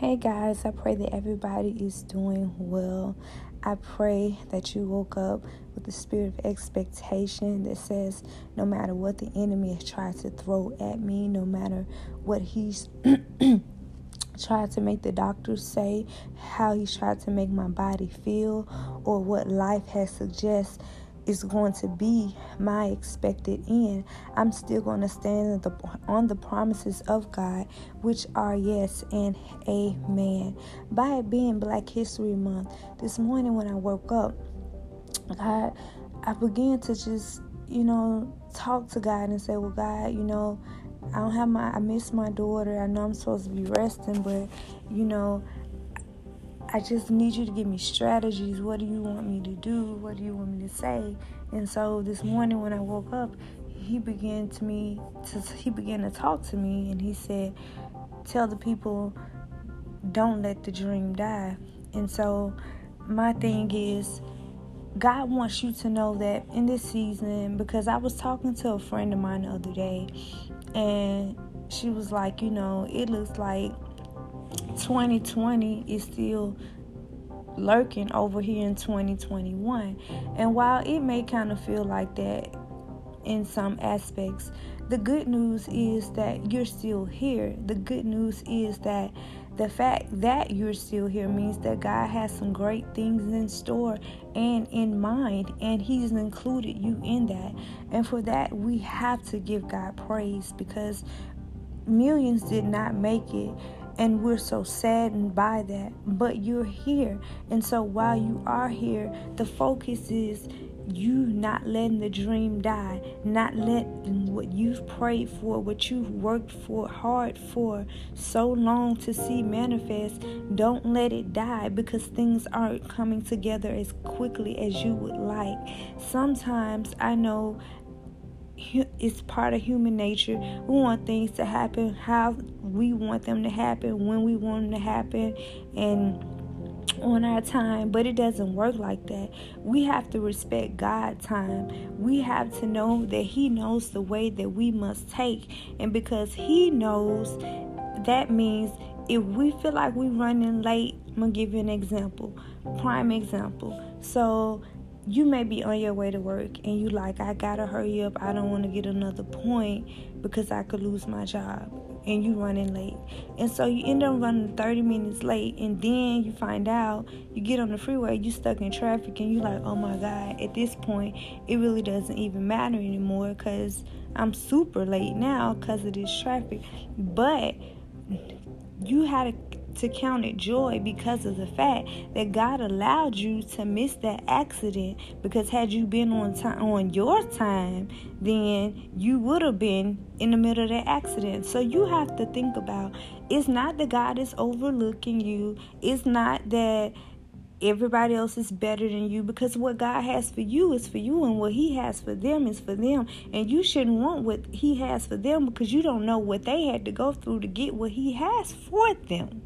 Hey guys, I pray that everybody is doing well. I pray that you woke up with the spirit of expectation that says no matter what the enemy has tried to throw at me, no matter what he's tried to make the doctors say, how he's tried to make my body feel, or what life has suggested is going to be my expected end, I'm still going to stand the, on the promises of God, which are yes and amen. By it being Black History Month, this morning when I woke up, I, I began to just, you know, talk to God and say, Well, God, you know, I don't have my, I miss my daughter. I know I'm supposed to be resting, but, you know, I just need you to give me strategies. What do you want me to do? What do you want me to say? And so this morning when I woke up, he began to me to he began to talk to me and he said, "Tell the people don't let the dream die." And so my thing is God wants you to know that in this season because I was talking to a friend of mine the other day and she was like, you know, it looks like 2020 is still lurking over here in 2021. And while it may kind of feel like that in some aspects, the good news is that you're still here. The good news is that the fact that you're still here means that God has some great things in store and in mind, and He's included you in that. And for that, we have to give God praise because millions did not make it and we're so saddened by that. But you're here. And so while you are here, the focus is you not letting the dream die, not letting what you've prayed for, what you've worked for hard for so long to see manifest, don't let it die because things aren't coming together as quickly as you would like. Sometimes I know it's part of human nature. We want things to happen how we want them to happen, when we want them to happen, and on our time, but it doesn't work like that. We have to respect God's time. We have to know that He knows the way that we must take, and because He knows, that means if we feel like we're running late, I'm gonna give you an example, prime example. So you may be on your way to work and you like I gotta hurry up. I don't want to get another point because I could lose my job and you running late. And so you end up running 30 minutes late and then you find out you get on the freeway, you stuck in traffic and you're like, "Oh my god, at this point it really doesn't even matter anymore cuz I'm super late now cuz of this traffic." But you had to to count it joy because of the fact that God allowed you to miss that accident. Because had you been on time on your time then you would have been in the middle of that accident. So you have to think about it's not that God is overlooking you. It's not that everybody else is better than you because what God has for you is for you and what he has for them is for them. And you shouldn't want what he has for them because you don't know what they had to go through to get what he has for them.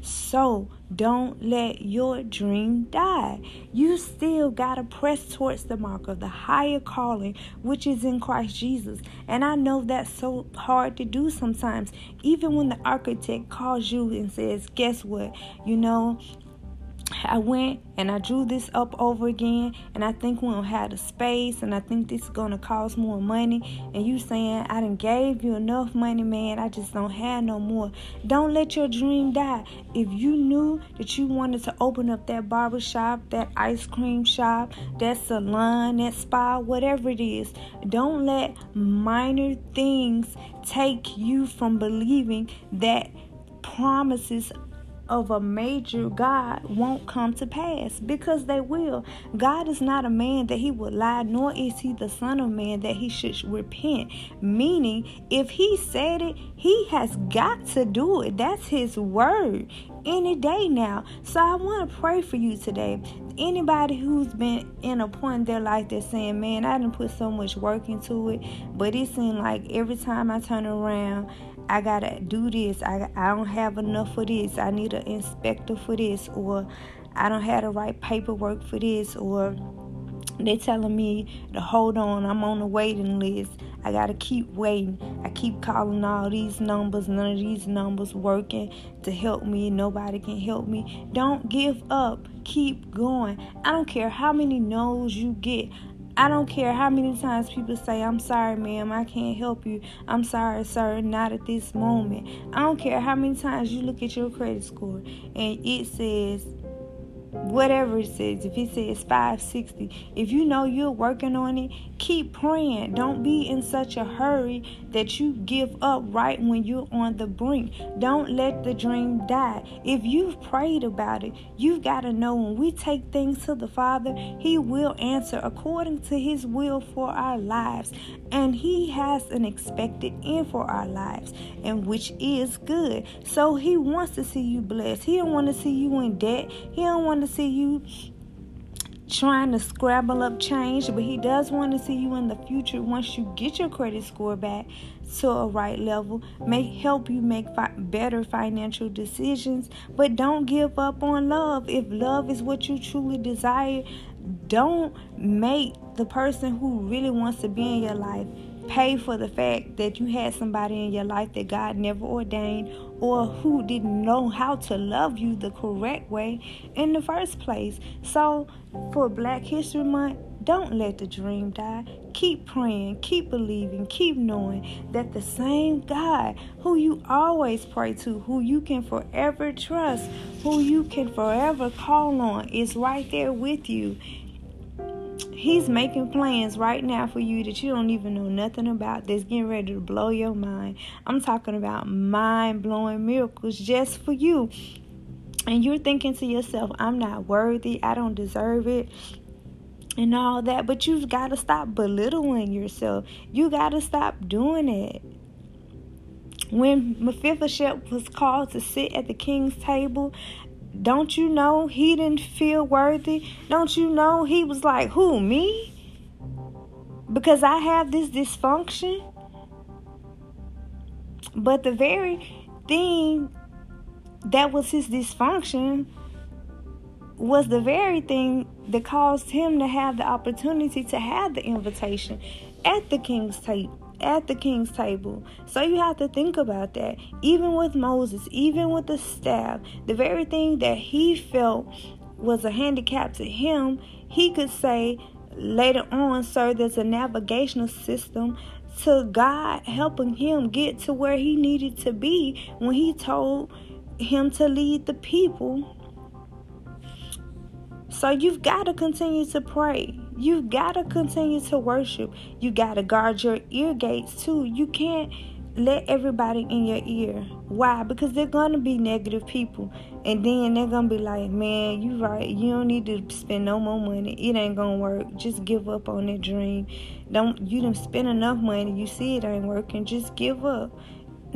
So don't let your dream die. You still got to press towards the mark of the higher calling, which is in Christ Jesus. And I know that's so hard to do sometimes. Even when the architect calls you and says, Guess what? You know, I went and I drew this up over again, and I think we don't have the space, and I think this is gonna cost more money. And you saying I didn't gave you enough money, man. I just don't have no more. Don't let your dream die. If you knew that you wanted to open up that barber shop, that ice cream shop, that salon, that spa, whatever it is, don't let minor things take you from believing that promises of a major God won't come to pass because they will. God is not a man that he would lie, nor is he the son of man that he should repent. Meaning, if he said it, he has got to do it. That's his word any day now. So I want to pray for you today. Anybody who's been in a point in their life that's saying, Man, I didn't put so much work into it, but it seemed like every time I turn around, I gotta do this. I, I don't have enough for this. I need an inspector for this, or I don't have the right paperwork for this, or they're telling me to hold on. I'm on the waiting list. I gotta keep waiting. I keep calling all these numbers. None of these numbers working to help me. Nobody can help me. Don't give up. Keep going. I don't care how many no's you get. I don't care how many times people say, I'm sorry, ma'am, I can't help you. I'm sorry, sir, not at this moment. I don't care how many times you look at your credit score and it says whatever it says, if it says 560, if you know you're working on it, keep praying. Don't be in such a hurry that you give up right when you're on the brink. Don't let the dream die. If you've prayed about it, you've got to know when we take things to the Father, He will answer according to His will for our lives. And He has an expected end for our lives, and which is good. So He wants to see you blessed. He don't want to see you in debt. He don't want to see you trying to scrabble up change, but he does want to see you in the future once you get your credit score back to a right level, may help you make fi- better financial decisions, but don't give up on love. If love is what you truly desire, don't make the person who really wants to be in your life pay for the fact that you had somebody in your life that God never ordained or who didn't know how to love you the correct way in the first place. So, for Black History Month, don't let the dream die. Keep praying, keep believing, keep knowing that the same God who you always pray to, who you can forever trust, who you can forever call on, is right there with you. He's making plans right now for you that you don't even know nothing about that's getting ready to blow your mind. I'm talking about mind blowing miracles just for you. And you're thinking to yourself, I'm not worthy, I don't deserve it and all that. But you've got to stop belittling yourself. You got to stop doing it. When Mephibosheth was called to sit at the king's table, don't you know he didn't feel worthy? Don't you know he was like, Who, me? Because I have this dysfunction? But the very thing that was his dysfunction was the very thing that caused him to have the opportunity to have the invitation at the king's table at the king's table. So you have to think about that. Even with Moses, even with the staff, the very thing that he felt was a handicap to him, he could say later on, sir, there's a navigational system to God helping him get to where he needed to be when he told him to lead the people. So you've got to continue to pray. You've gotta continue to worship. You gotta guard your ear gates too. You can't let everybody in your ear. Why? Because they're gonna be negative people, and then they're gonna be like, "Man, you right. You don't need to spend no more money. It ain't gonna work. Just give up on that dream. Don't you didn't spend enough money. You see it ain't working. Just give up."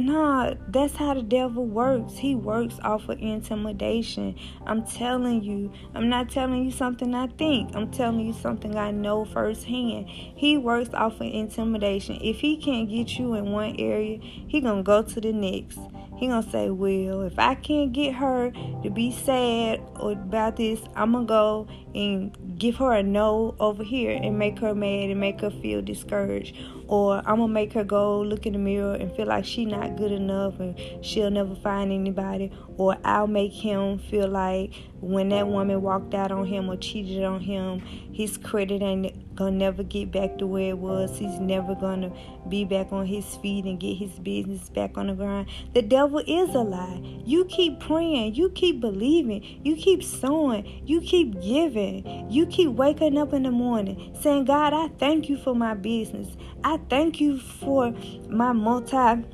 Nah, that's how the devil works. He works off of intimidation. I'm telling you. I'm not telling you something I think. I'm telling you something I know firsthand. He works off of intimidation. If he can't get you in one area, he gonna go to the next. He gonna say, "Well, if I can't get her to be sad about this, I'm gonna go and give her a no over here and make her mad and make her feel discouraged or I'm gonna make her go look in the mirror and feel like she not good enough and she'll never find anybody. Or I'll make him feel like when that woman walked out on him or cheated on him his credit ain't gonna never get back to where it was. He's never gonna be back on his feet and get his business back on the ground the devil is a lie. You keep praying you keep believing you keep sowing you keep giving. You keep waking up in the morning saying god i thank you for my business. I thank you for my multi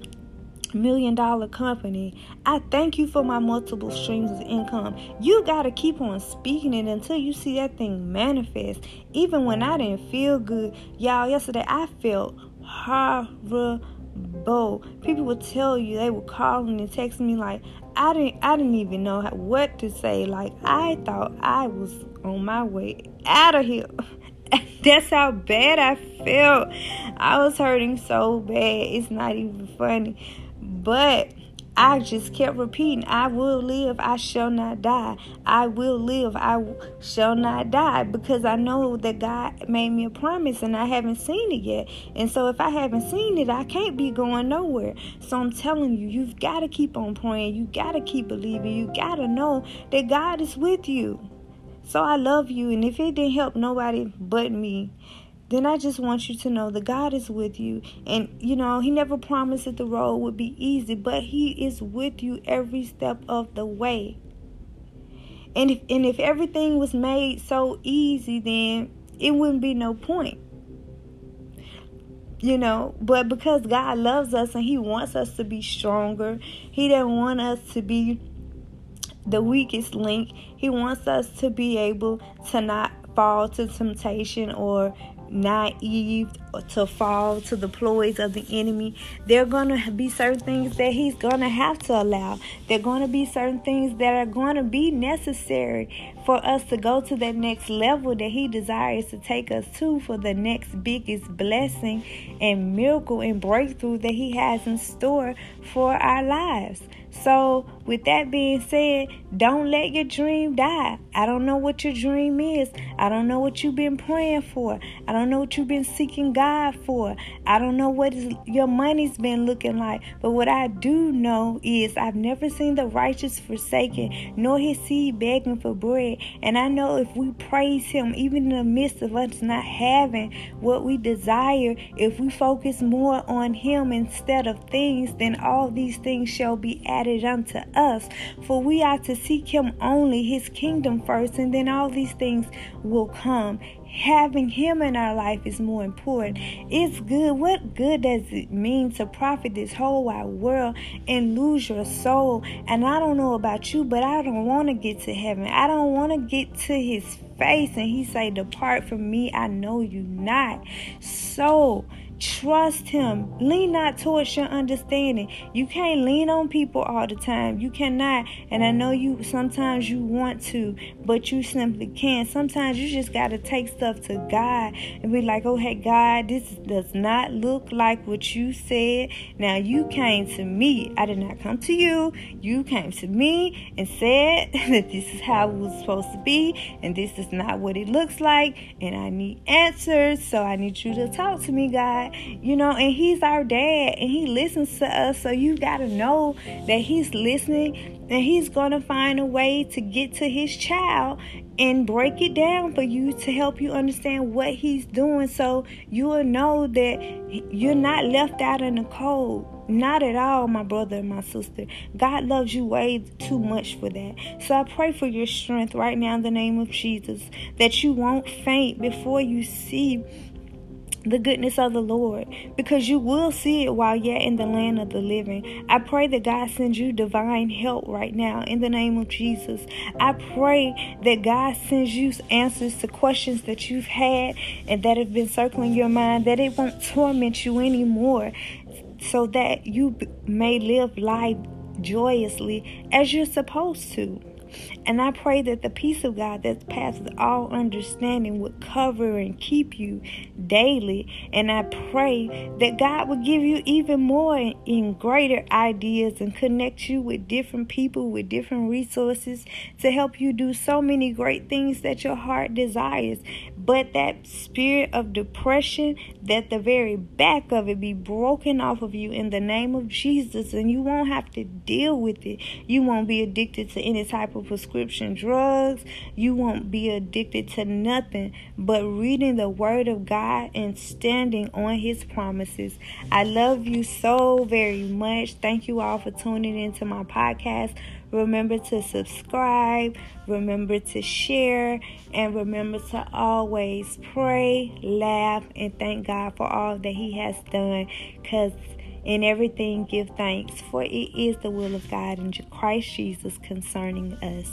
million dollar company. I thank you for my multiple streams of income. You got to keep on speaking it until you see that thing manifest. Even when I didn't feel good, y'all, yesterday I felt horrible. People would tell you, they would call and text me like, I didn't, I didn't even know what to say. Like I thought I was on my way out of here. That's how bad I felt. I was hurting so bad. It's not even funny. But I just kept repeating, I will live, I shall not die. I will live, I shall not die. Because I know that God made me a promise and I haven't seen it yet. And so if I haven't seen it, I can't be going nowhere. So I'm telling you, you've got to keep on praying. You got to keep believing. You got to know that God is with you. So I love you. And if it didn't help nobody but me, then I just want you to know that God is with you. And, you know, He never promised that the road would be easy, but He is with you every step of the way. And if, and if everything was made so easy, then it wouldn't be no point. You know, but because God loves us and He wants us to be stronger, He doesn't want us to be the weakest link. He wants us to be able to not fall to temptation or naive to fall to the ploys of the enemy. There are going to be certain things that he's going to have to allow. There are going to be certain things that are going to be necessary for us to go to that next level that he desires to take us to for the next biggest blessing and miracle and breakthrough that he has in store for our lives. So, with that being said, don't let your dream die. I don't know what your dream is. I don't know what you've been praying for. I don't know what you've been seeking God for. I don't know what your money's been looking like. But what I do know is I've never seen the righteous forsaken, nor his seed begging for bread. And I know if we praise him, even in the midst of us not having what we desire, if we focus more on him instead of things, then all these things shall be added added unto us. For we are to seek him only, his kingdom first, and then all these things will come. Having him in our life is more important. It's good. What good does it mean to profit this whole wide world and lose your soul? And I don't know about you, but I don't want to get to heaven. I don't want to get to his face and he say, Depart from me, I know you not. So Trust Him. Lean not towards your understanding. You can't lean on people all the time. You cannot. And I know you sometimes you want to, but you simply can't. Sometimes you just got to take stuff to God and be like, oh, hey, God, this does not look like what you said. Now, you came to me. I did not come to you. You came to me and said that this is how it was supposed to be, and this is not what it looks like. And I need answers. So I need you to talk to me, God you know, and He's our dad and He listens to us. So you got to know that He's listening and He's going to find a way to get to His child and break it down for you to help you understand what He's doing so you will know that you're not left out in the cold. Not at all, my brother and my sister. God loves you way too much for that. So I pray for your strength right now in the name of Jesus that you won't faint before you see the goodness of the Lord because you will see it while yet in the land of the living. I pray that God sends you divine help right now in the name of Jesus. I pray that God sends you answers to questions that you've had and that have been circling your mind, that it won't torment you anymore, so that you may live life joyously as you're supposed to. And I pray that the peace of God that passes all understanding would cover and keep you daily. And I pray that God would give you even more and greater ideas and connect you with different people, with different resources to help you do so many great things that your heart desires. But that spirit of depression, that the very back of it be broken off of you in the name of Jesus, and you won't have to deal with it. You won't be addicted to any type of prescription drugs. You won't be addicted to nothing but reading the Word of God and standing on His promises. I love you so very much. Thank you all for tuning into my podcast. Remember to subscribe, remember to share, and remember to always pray, laugh, and thank God for all that He has done. Because in everything, give thanks, for it is the will of God in Christ Jesus concerning us.